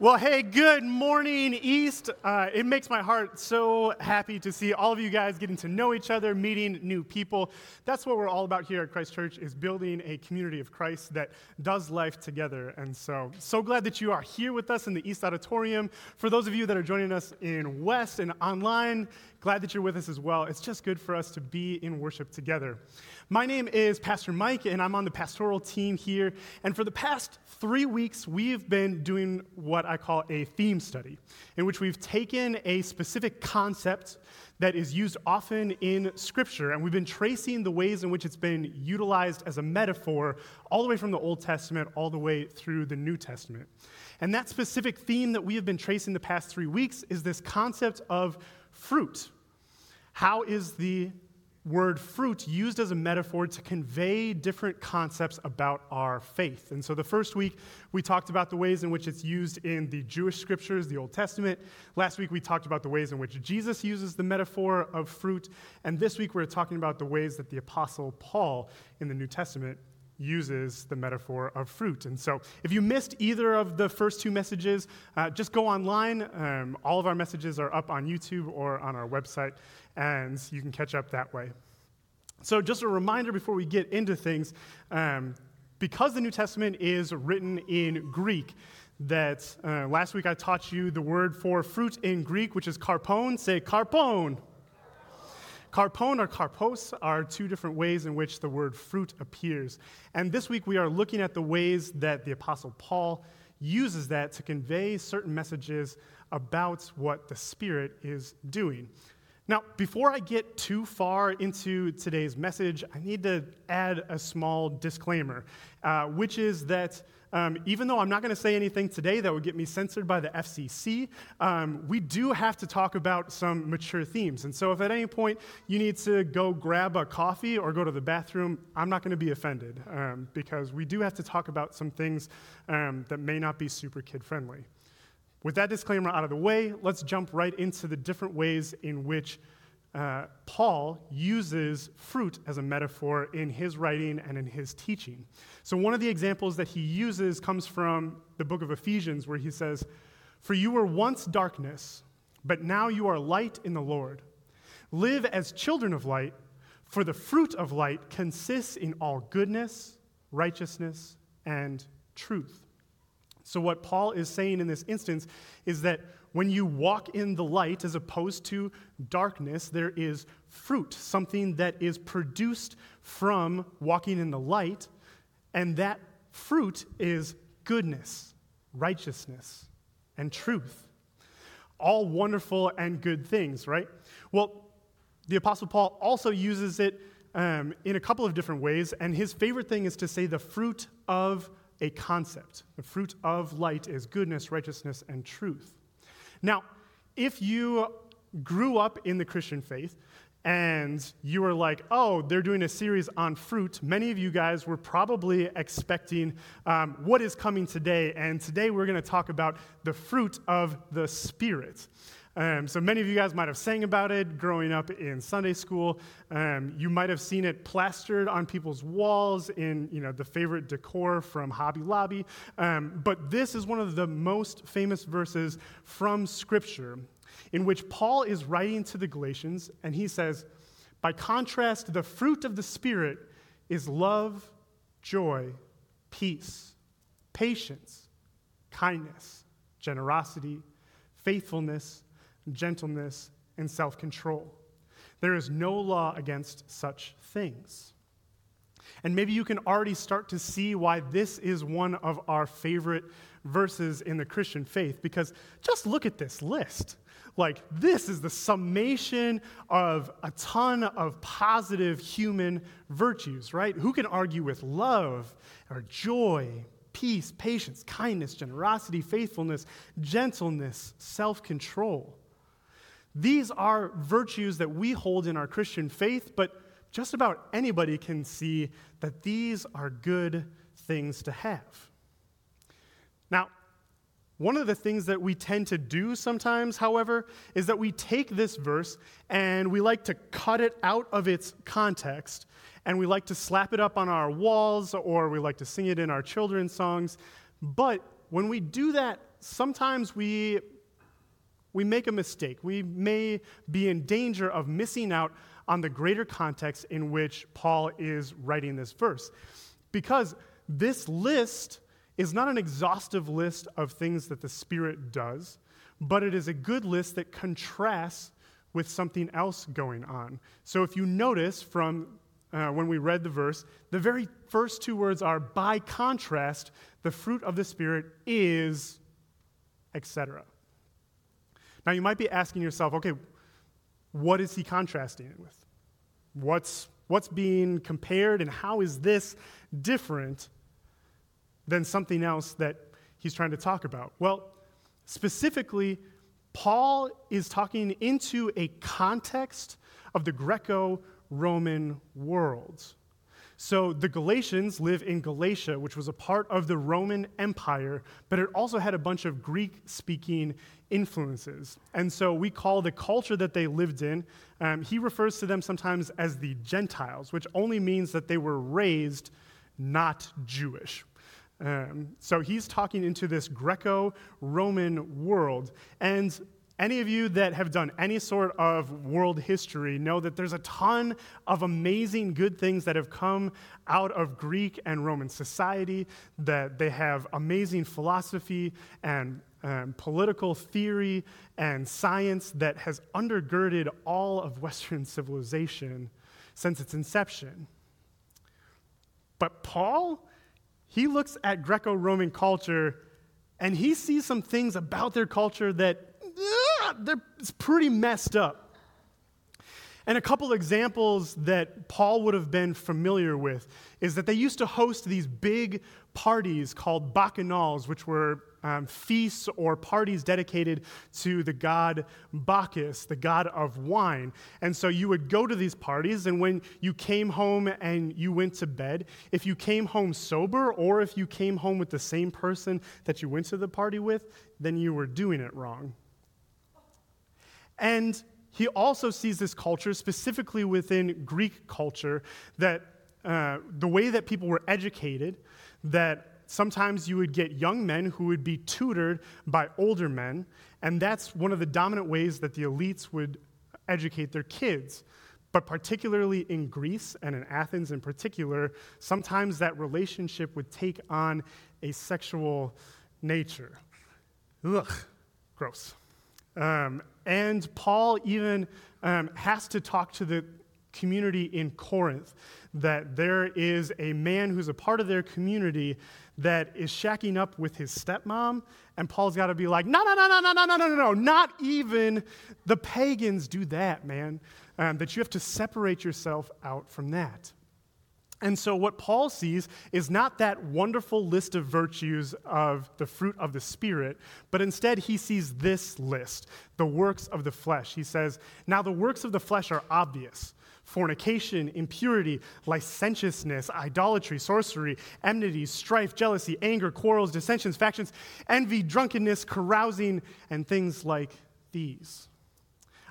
Well, hey, good morning, East. Uh, it makes my heart so happy to see all of you guys getting to know each other, meeting new people. That's what we're all about here at Christ Church is building a community of Christ that does life together. And so, so glad that you are here with us in the East Auditorium. For those of you that are joining us in West and online, glad that you're with us as well. It's just good for us to be in worship together. My name is Pastor Mike, and I'm on the pastoral team here. And for the past three weeks, we've been doing what I call a theme study, in which we've taken a specific concept that is used often in Scripture, and we've been tracing the ways in which it's been utilized as a metaphor all the way from the Old Testament all the way through the New Testament. And that specific theme that we have been tracing the past three weeks is this concept of fruit. How is the word fruit used as a metaphor to convey different concepts about our faith. And so the first week, we talked about the ways in which it's used in the Jewish scriptures, the Old Testament. Last week, we talked about the ways in which Jesus uses the metaphor of fruit. And this week, we're talking about the ways that the Apostle Paul in the New Testament uses the metaphor of fruit. And so, if you missed either of the first two messages, uh, just go online. Um, all of our messages are up on YouTube or on our website, and you can catch up that way. So, just a reminder before we get into things um, because the New Testament is written in Greek, that uh, last week I taught you the word for fruit in Greek, which is karpon. Say karpon. Karpon or karpos are two different ways in which the word fruit appears. And this week we are looking at the ways that the Apostle Paul uses that to convey certain messages about what the Spirit is doing. Now, before I get too far into today's message, I need to add a small disclaimer, uh, which is that um, even though I'm not going to say anything today that would get me censored by the FCC, um, we do have to talk about some mature themes. And so if at any point you need to go grab a coffee or go to the bathroom, I'm not going to be offended um, because we do have to talk about some things um, that may not be super kid friendly. With that disclaimer out of the way, let's jump right into the different ways in which uh, Paul uses fruit as a metaphor in his writing and in his teaching. So, one of the examples that he uses comes from the book of Ephesians, where he says, For you were once darkness, but now you are light in the Lord. Live as children of light, for the fruit of light consists in all goodness, righteousness, and truth. So, what Paul is saying in this instance is that when you walk in the light as opposed to darkness, there is fruit, something that is produced from walking in the light, and that fruit is goodness, righteousness, and truth. All wonderful and good things, right? Well, the Apostle Paul also uses it um, in a couple of different ways, and his favorite thing is to say the fruit of a concept. The fruit of light is goodness, righteousness, and truth. Now, if you grew up in the Christian faith and you were like, oh, they're doing a series on fruit, many of you guys were probably expecting um, what is coming today. And today we're going to talk about the fruit of the Spirit. Um, so many of you guys might have sang about it growing up in Sunday school. Um, you might have seen it plastered on people's walls in you know, the favorite decor from Hobby Lobby. Um, but this is one of the most famous verses from Scripture in which Paul is writing to the Galatians, and he says, By contrast, the fruit of the Spirit is love, joy, peace, patience, kindness, generosity, faithfulness gentleness, and self control. There is no law against such things. And maybe you can already start to see why this is one of our favorite verses in the Christian faith, because just look at this list. Like, this is the summation of a ton of positive human virtues, right? Who can argue with love or joy, peace, patience, kindness, generosity, faithfulness, gentleness, self control? These are virtues that we hold in our Christian faith, but just about anybody can see that these are good things to have. Now, one of the things that we tend to do sometimes, however, is that we take this verse and we like to cut it out of its context and we like to slap it up on our walls or we like to sing it in our children's songs. But when we do that sometimes we, we make a mistake. We may be in danger of missing out on the greater context in which Paul is writing this verse. Because this list is not an exhaustive list of things that the Spirit does, but it is a good list that contrasts with something else going on. So if you notice from uh, when we read the verse, the very first two words are by contrast, the fruit of the Spirit is, etc. Now you might be asking yourself, okay, what is he contrasting it with? What's, what's being compared, and how is this different than something else that he's trying to talk about? Well, specifically, Paul is talking into a context of the Greco Roman world. So the Galatians live in Galatia, which was a part of the Roman Empire, but it also had a bunch of Greek speaking influences. And so we call the culture that they lived in, um, he refers to them sometimes as the Gentiles, which only means that they were raised not Jewish. Um, so he's talking into this Greco Roman world. And any of you that have done any sort of world history know that there's a ton of amazing good things that have come out of Greek and Roman society, that they have amazing philosophy and um, political theory and science that has undergirded all of Western civilization since its inception. But Paul, he looks at Greco Roman culture and he sees some things about their culture that uh, they're, it's pretty messed up. And a couple examples that Paul would have been familiar with is that they used to host these big parties called bacchanals, which were um, feasts or parties dedicated to the god Bacchus, the god of wine. And so you would go to these parties, and when you came home and you went to bed, if you came home sober or if you came home with the same person that you went to the party with, then you were doing it wrong. And he also sees this culture, specifically within Greek culture, that uh, the way that people were educated, that sometimes you would get young men who would be tutored by older men, and that's one of the dominant ways that the elites would educate their kids. But particularly in Greece and in Athens in particular, sometimes that relationship would take on a sexual nature. Ugh, gross. Um, and Paul even um, has to talk to the community in Corinth that there is a man who's a part of their community that is shacking up with his stepmom, and Paul's got to be like, no, no, no, no, no, no, no, no, no, no, not even the pagans do that, man. Um, that you have to separate yourself out from that. And so, what Paul sees is not that wonderful list of virtues of the fruit of the Spirit, but instead he sees this list, the works of the flesh. He says, Now the works of the flesh are obvious fornication, impurity, licentiousness, idolatry, sorcery, enmity, strife, jealousy, anger, quarrels, dissensions, factions, envy, drunkenness, carousing, and things like these.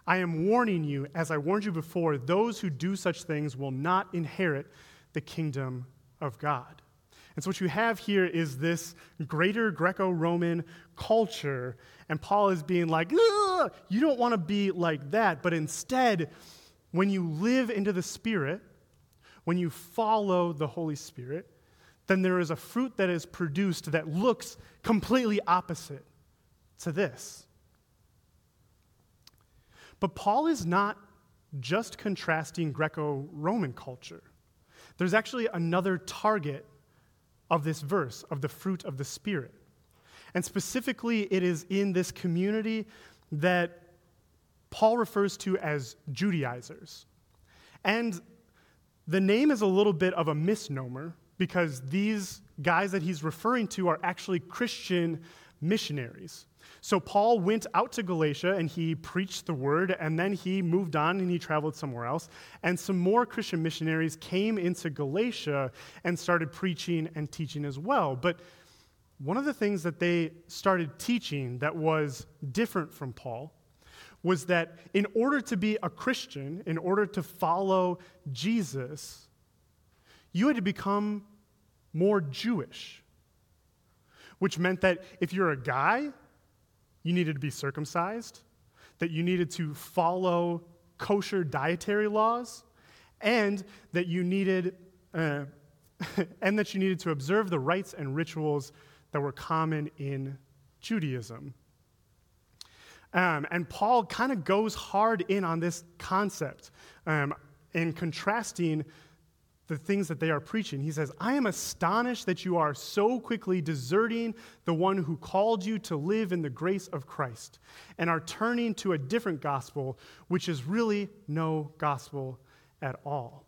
I am warning you, as I warned you before, those who do such things will not inherit the kingdom of God. And so, what you have here is this greater Greco Roman culture, and Paul is being like, you don't want to be like that, but instead, when you live into the Spirit, when you follow the Holy Spirit, then there is a fruit that is produced that looks completely opposite to this. But Paul is not just contrasting Greco Roman culture. There's actually another target of this verse, of the fruit of the Spirit. And specifically, it is in this community that Paul refers to as Judaizers. And the name is a little bit of a misnomer because these guys that he's referring to are actually Christian missionaries. So Paul went out to Galatia and he preached the word, and then he moved on and he traveled somewhere else. And some more Christian missionaries came into Galatia and started preaching and teaching as well. But one of the things that they started teaching that was different from Paul was that in order to be a Christian, in order to follow Jesus, you had to become more Jewish which meant that if you're a guy, you needed to be circumcised, that you needed to follow kosher dietary laws, and that you needed, uh, and that you needed to observe the rites and rituals that were common in Judaism. Um, and Paul kind of goes hard in on this concept um, in contrasting the things that they are preaching. He says, I am astonished that you are so quickly deserting the one who called you to live in the grace of Christ and are turning to a different gospel, which is really no gospel at all.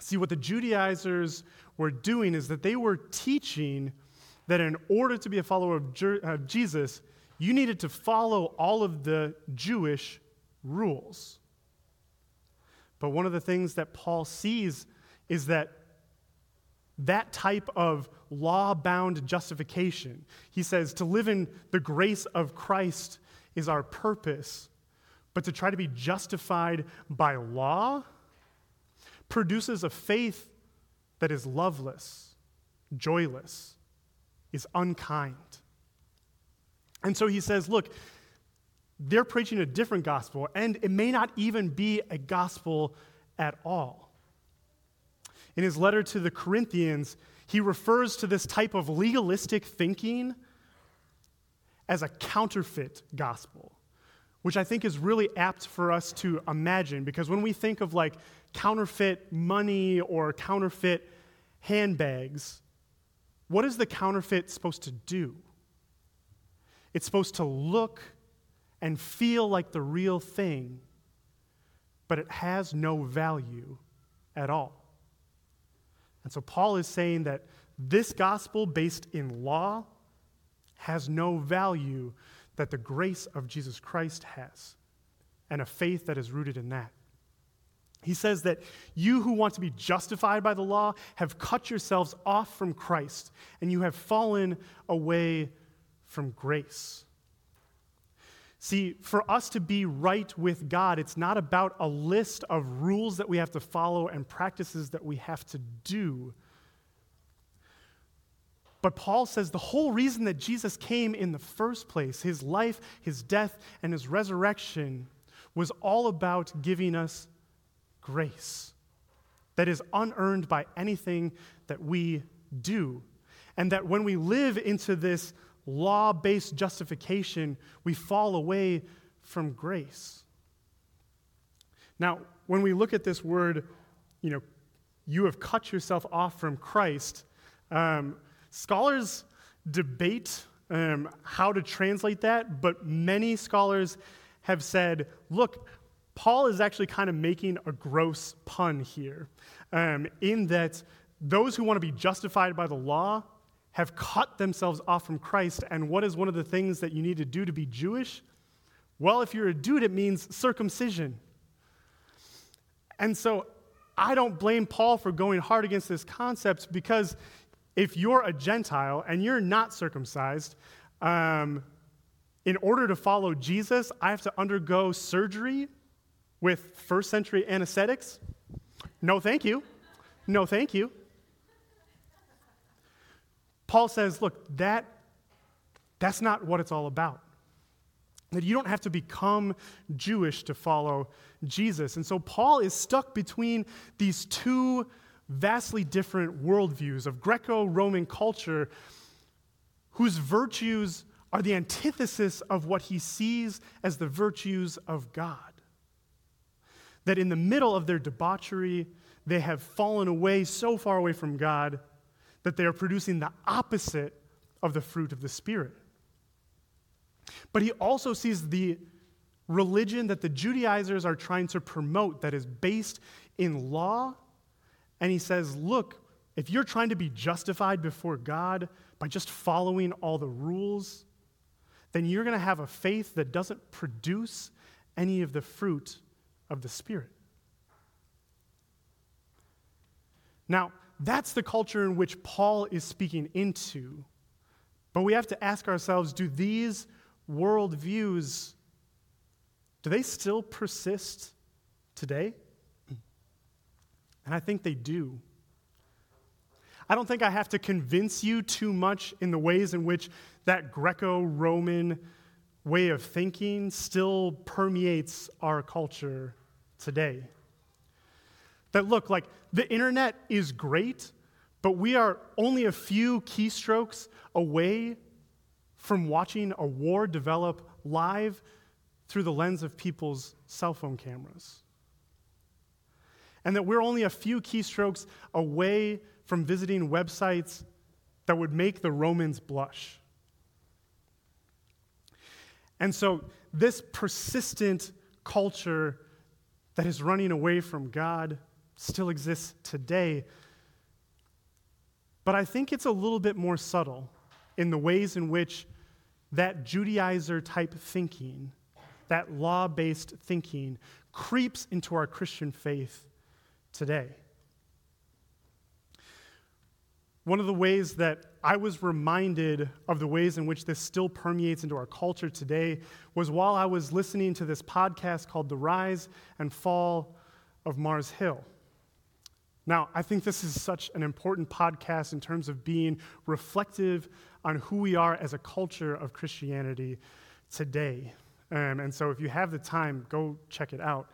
See, what the Judaizers were doing is that they were teaching that in order to be a follower of Jesus, you needed to follow all of the Jewish rules. But one of the things that Paul sees is that that type of law bound justification, he says, to live in the grace of Christ is our purpose, but to try to be justified by law produces a faith that is loveless, joyless, is unkind. And so he says, look, they're preaching a different gospel, and it may not even be a gospel at all. In his letter to the Corinthians, he refers to this type of legalistic thinking as a counterfeit gospel, which I think is really apt for us to imagine because when we think of like counterfeit money or counterfeit handbags, what is the counterfeit supposed to do? It's supposed to look and feel like the real thing, but it has no value at all. And so Paul is saying that this gospel based in law has no value that the grace of Jesus Christ has, and a faith that is rooted in that. He says that you who want to be justified by the law have cut yourselves off from Christ, and you have fallen away from grace. See, for us to be right with God, it's not about a list of rules that we have to follow and practices that we have to do. But Paul says the whole reason that Jesus came in the first place, his life, his death, and his resurrection, was all about giving us grace that is unearned by anything that we do. And that when we live into this law based justification, we fall away from grace. Now, when we look at this word, you know, you have cut yourself off from Christ, um, scholars debate um, how to translate that, but many scholars have said, look, Paul is actually kind of making a gross pun here, um, in that those who want to be justified by the law have cut themselves off from Christ. And what is one of the things that you need to do to be Jewish? Well, if you're a dude, it means circumcision. And so I don't blame Paul for going hard against this concept because if you're a Gentile and you're not circumcised, um, in order to follow Jesus, I have to undergo surgery with first century anesthetics. No, thank you. No, thank you. Paul says, look, that, that's not what it's all about. That you don't have to become Jewish to follow Jesus. And so Paul is stuck between these two vastly different worldviews of Greco Roman culture, whose virtues are the antithesis of what he sees as the virtues of God. That in the middle of their debauchery, they have fallen away so far away from God that they are producing the opposite of the fruit of the Spirit. But he also sees the religion that the Judaizers are trying to promote that is based in law. And he says, look, if you're trying to be justified before God by just following all the rules, then you're going to have a faith that doesn't produce any of the fruit of the Spirit. Now, that's the culture in which Paul is speaking into. But we have to ask ourselves do these worldviews do they still persist today? And I think they do. I don't think I have to convince you too much in the ways in which that Greco Roman way of thinking still permeates our culture today. That look, like the internet is great, but we are only a few keystrokes away from watching a war develop live through the lens of people's cell phone cameras. And that we're only a few keystrokes away from visiting websites that would make the Romans blush. And so, this persistent culture that is running away from God still exists today. But I think it's a little bit more subtle in the ways in which that Judaizer type thinking, that law based thinking, creeps into our Christian faith today. One of the ways that I was reminded of the ways in which this still permeates into our culture today was while I was listening to this podcast called The Rise and Fall of Mars Hill. Now, I think this is such an important podcast in terms of being reflective on who we are as a culture of Christianity today. Um, and so, if you have the time, go check it out.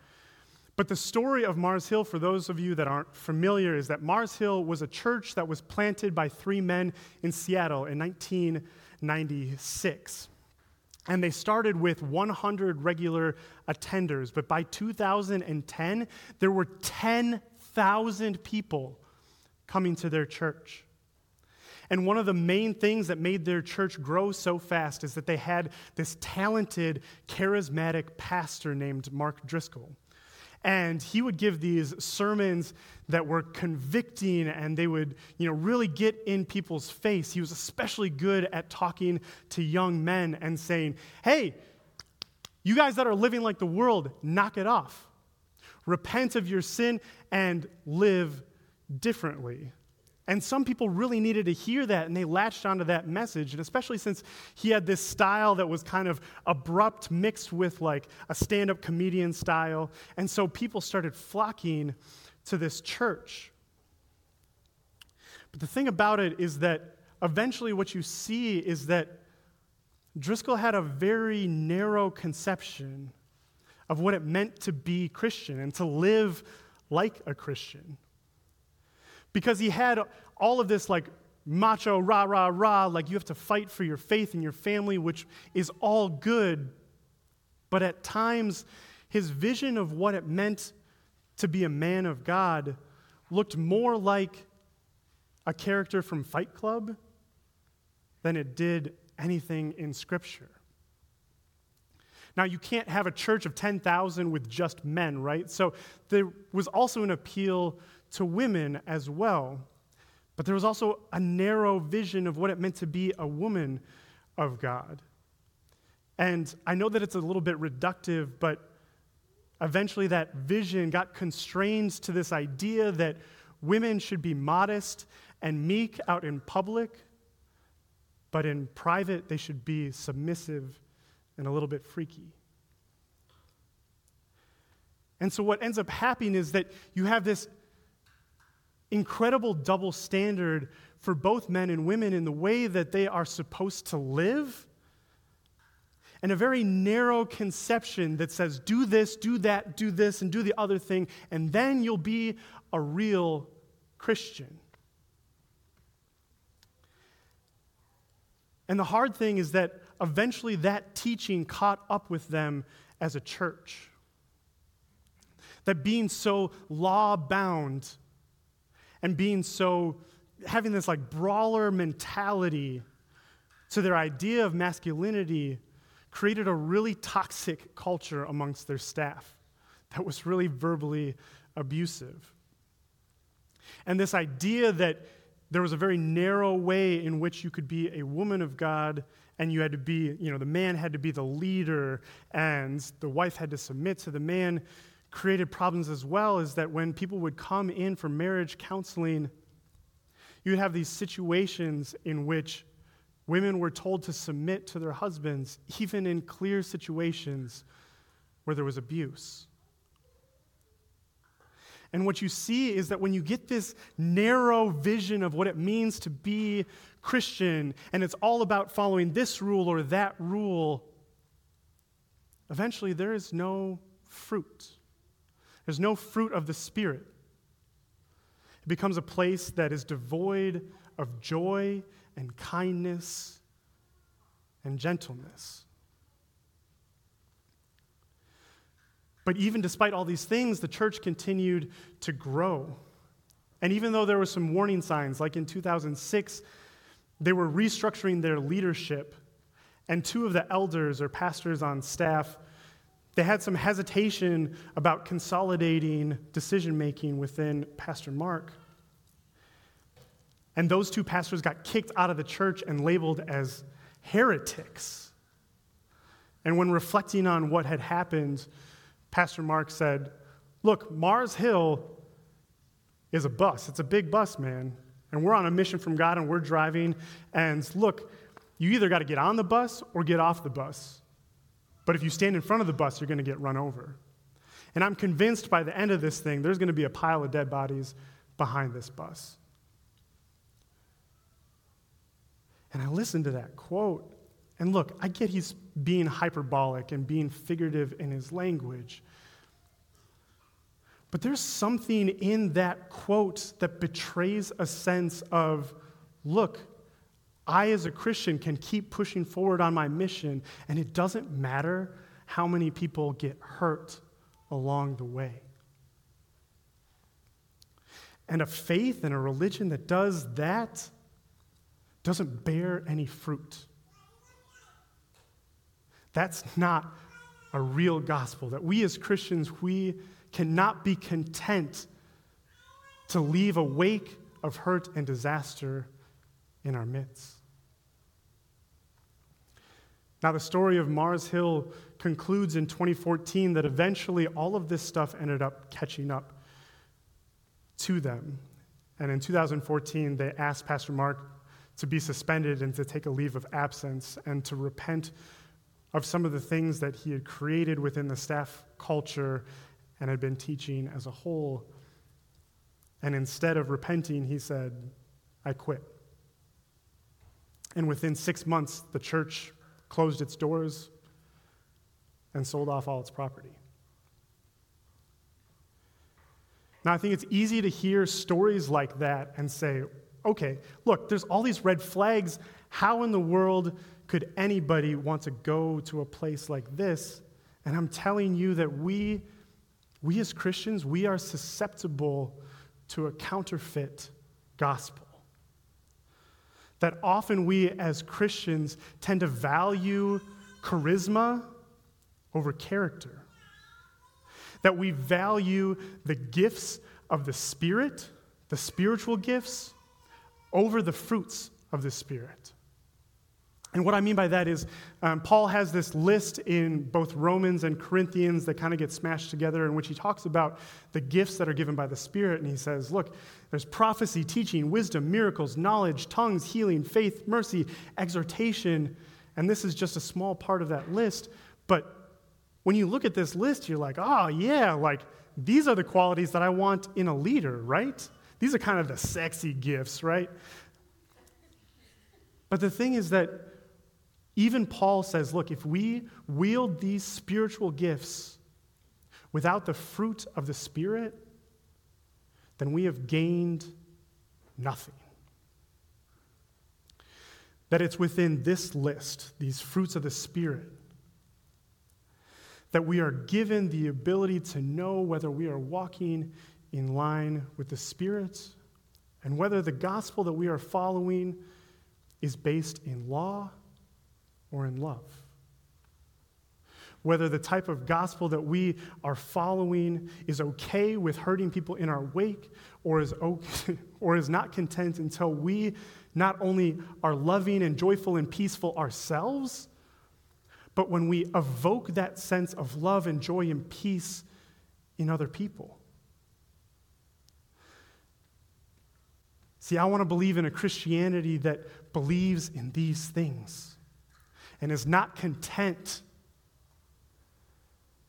But the story of Mars Hill, for those of you that aren't familiar, is that Mars Hill was a church that was planted by three men in Seattle in 1996. And they started with 100 regular attenders, but by 2010, there were 10,000 people coming to their church. And one of the main things that made their church grow so fast is that they had this talented, charismatic pastor named Mark Driscoll. And he would give these sermons that were convicting and they would, you know, really get in people's face. He was especially good at talking to young men and saying, hey, you guys that are living like the world, knock it off. Repent of your sin and live differently. And some people really needed to hear that, and they latched onto that message. And especially since he had this style that was kind of abrupt, mixed with like a stand up comedian style. And so people started flocking to this church. But the thing about it is that eventually what you see is that Driscoll had a very narrow conception of what it meant to be Christian and to live like a Christian because he had all of this like macho, rah, rah, rah, like you have to fight for your faith and your family, which is all good. But at times, his vision of what it meant to be a man of God looked more like a character from Fight Club than it did anything in Scripture. Now, you can't have a church of 10,000 with just men, right? So there was also an appeal to women as well. But there was also a narrow vision of what it meant to be a woman of God. And I know that it's a little bit reductive, but eventually that vision got constrained to this idea that women should be modest and meek out in public, but in private they should be submissive and a little bit freaky. And so, what ends up happening is that you have this incredible double standard for both men and women in the way that they are supposed to live, and a very narrow conception that says, do this, do that, do this, and do the other thing, and then you'll be a real Christian. And the hard thing is that eventually that teaching caught up with them as a church. That being so law bound and being so, having this like brawler mentality to their idea of masculinity created a really toxic culture amongst their staff that was really verbally abusive. And this idea that there was a very narrow way in which you could be a woman of God and you had to be, you know, the man had to be the leader and the wife had to submit to the man created problems as well is that when people would come in for marriage counseling, you would have these situations in which women were told to submit to their husbands, even in clear situations where there was abuse. And what you see is that when you get this narrow vision of what it means to be Christian, and it's all about following this rule or that rule, eventually there is no fruit. There's no fruit of the Spirit. It becomes a place that is devoid of joy and kindness and gentleness. But even despite all these things, the church continued to grow. And even though there were some warning signs, like in 2006, they were restructuring their leadership, and two of the elders or pastors on staff they had some hesitation about consolidating decision making within Pastor Mark. And those two pastors got kicked out of the church and labeled as heretics. And when reflecting on what had happened, Pastor Mark said, Look, Mars Hill is a bus. It's a big bus, man. And we're on a mission from God and we're driving. And look, you either got to get on the bus or get off the bus. But if you stand in front of the bus, you're going to get run over. And I'm convinced by the end of this thing, there's going to be a pile of dead bodies behind this bus. And I listened to that quote. And look, I get he's being hyperbolic and being figurative in his language. But there's something in that quote that betrays a sense of look, I, as a Christian, can keep pushing forward on my mission, and it doesn't matter how many people get hurt along the way. And a faith and a religion that does that doesn't bear any fruit. That's not a real gospel. That we as Christians, we cannot be content to leave a wake of hurt and disaster in our midst. Now, the story of Mars Hill concludes in 2014 that eventually all of this stuff ended up catching up to them. And in 2014, they asked Pastor Mark to be suspended and to take a leave of absence and to repent of some of the things that he had created within the staff culture and had been teaching as a whole. And instead of repenting, he said, I quit. And within six months, the church closed its doors and sold off all its property. Now, I think it's easy to hear stories like that and say, okay, look, there's all these red flags. How in the world could anybody want to go to a place like this? And I'm telling you that we, we as Christians, we are susceptible to a counterfeit gospel. That often we as Christians tend to value charisma over character. That we value the gifts of the Spirit, the spiritual gifts, over the fruits of the Spirit. And what I mean by that is, um, Paul has this list in both Romans and Corinthians that kind of get smashed together, in which he talks about the gifts that are given by the Spirit. And he says, Look, there's prophecy, teaching, wisdom, miracles, knowledge, tongues, healing, faith, mercy, exhortation. And this is just a small part of that list. But when you look at this list, you're like, Oh, yeah, like these are the qualities that I want in a leader, right? These are kind of the sexy gifts, right? But the thing is that even Paul says, look, if we wield these spiritual gifts without the fruit of the Spirit, then we have gained nothing. That it's within this list, these fruits of the Spirit, that we are given the ability to know whether we are walking in line with the Spirit, and whether the gospel that we are following is based in law or in love. Whether the type of gospel that we are following is okay with hurting people in our wake or is, okay, or is not content until we not only are loving and joyful and peaceful ourselves, but when we evoke that sense of love and joy and peace in other people. See, I want to believe in a Christianity that believes in these things and is not content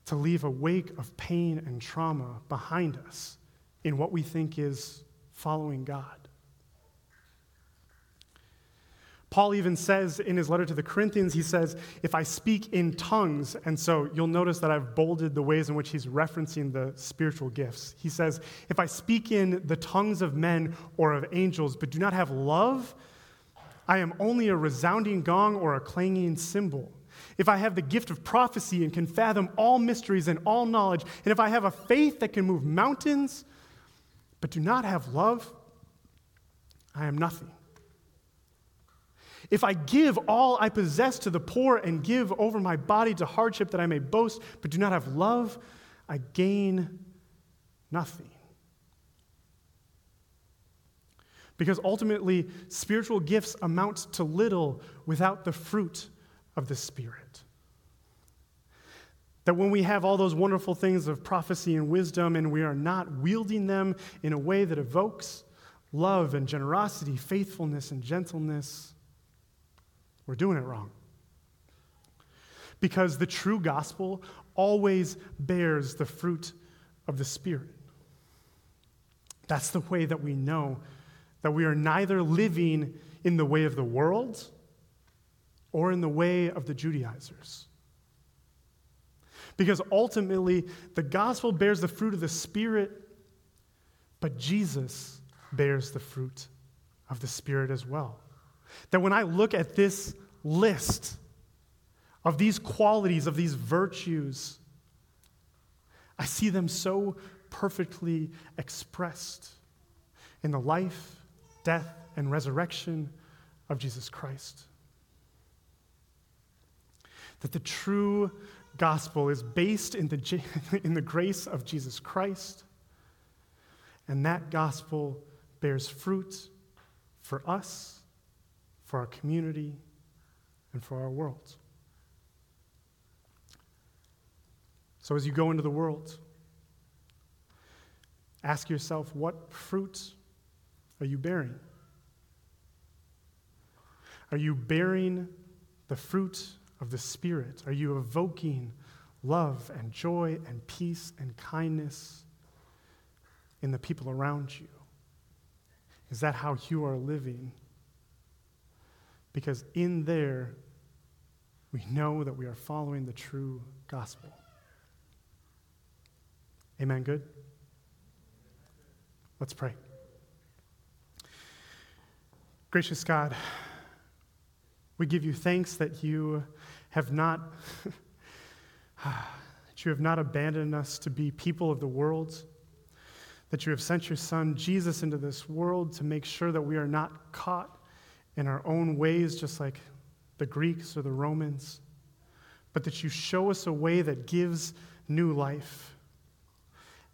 to leave a wake of pain and trauma behind us in what we think is following God. Paul even says in his letter to the Corinthians, he says, if I speak in tongues, and so you'll notice that I've bolded the ways in which he's referencing the spiritual gifts. He says, if I speak in the tongues of men or of angels, but do not have love, I am only a resounding gong or a clanging cymbal. If I have the gift of prophecy and can fathom all mysteries and all knowledge, and if I have a faith that can move mountains, but do not have love, I am nothing. If I give all I possess to the poor and give over my body to hardship that I may boast, but do not have love, I gain nothing. Because ultimately, spiritual gifts amount to little without the fruit of the Spirit. That when we have all those wonderful things of prophecy and wisdom and we are not wielding them in a way that evokes love and generosity, faithfulness and gentleness, we're doing it wrong. Because the true gospel always bears the fruit of the Spirit. That's the way that we know that we are neither living in the way of the world or in the way of the Judaizers. Because ultimately, the gospel bears the fruit of the Spirit, but Jesus bears the fruit of the Spirit as well. That when I look at this list of these qualities, of these virtues, I see them so perfectly expressed in the life, death, and resurrection of Jesus Christ. That the true gospel is based in the, in the grace of Jesus Christ, and that gospel bears fruit for us for our community, and for our world. So, as you go into the world, ask yourself what fruit are you bearing? Are you bearing the fruit of the Spirit? Are you evoking love and joy and peace and kindness in the people around you? Is that how you are living? Because in there, we know that we are following the true gospel. Amen. Good? Let's pray. Gracious God, we give you thanks that you have not that you have not abandoned us to be people of the world, that you have sent your son Jesus into this world to make sure that we are not caught in our own ways, just like the Greeks or the Romans, but that you show us a way that gives new life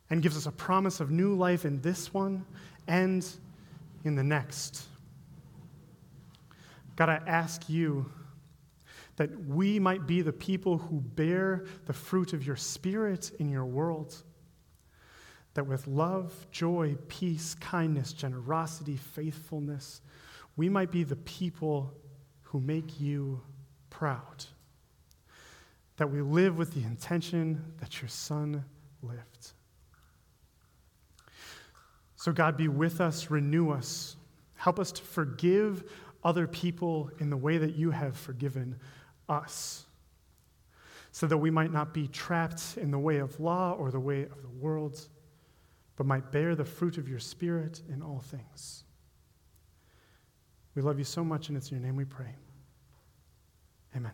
and gives us a promise of new life in this one and in the next. God, I ask you that we might be the people who bear the fruit of your Spirit in your world. That with love, joy, peace, kindness, generosity, faithfulness, we might be the people who make you proud. That we live with the intention that your Son lived. So, God, be with us, renew us, help us to forgive other people in the way that you have forgiven us, so that we might not be trapped in the way of law or the way of the world, but might bear the fruit of your Spirit in all things. We love you so much, and it's in your name we pray. Amen.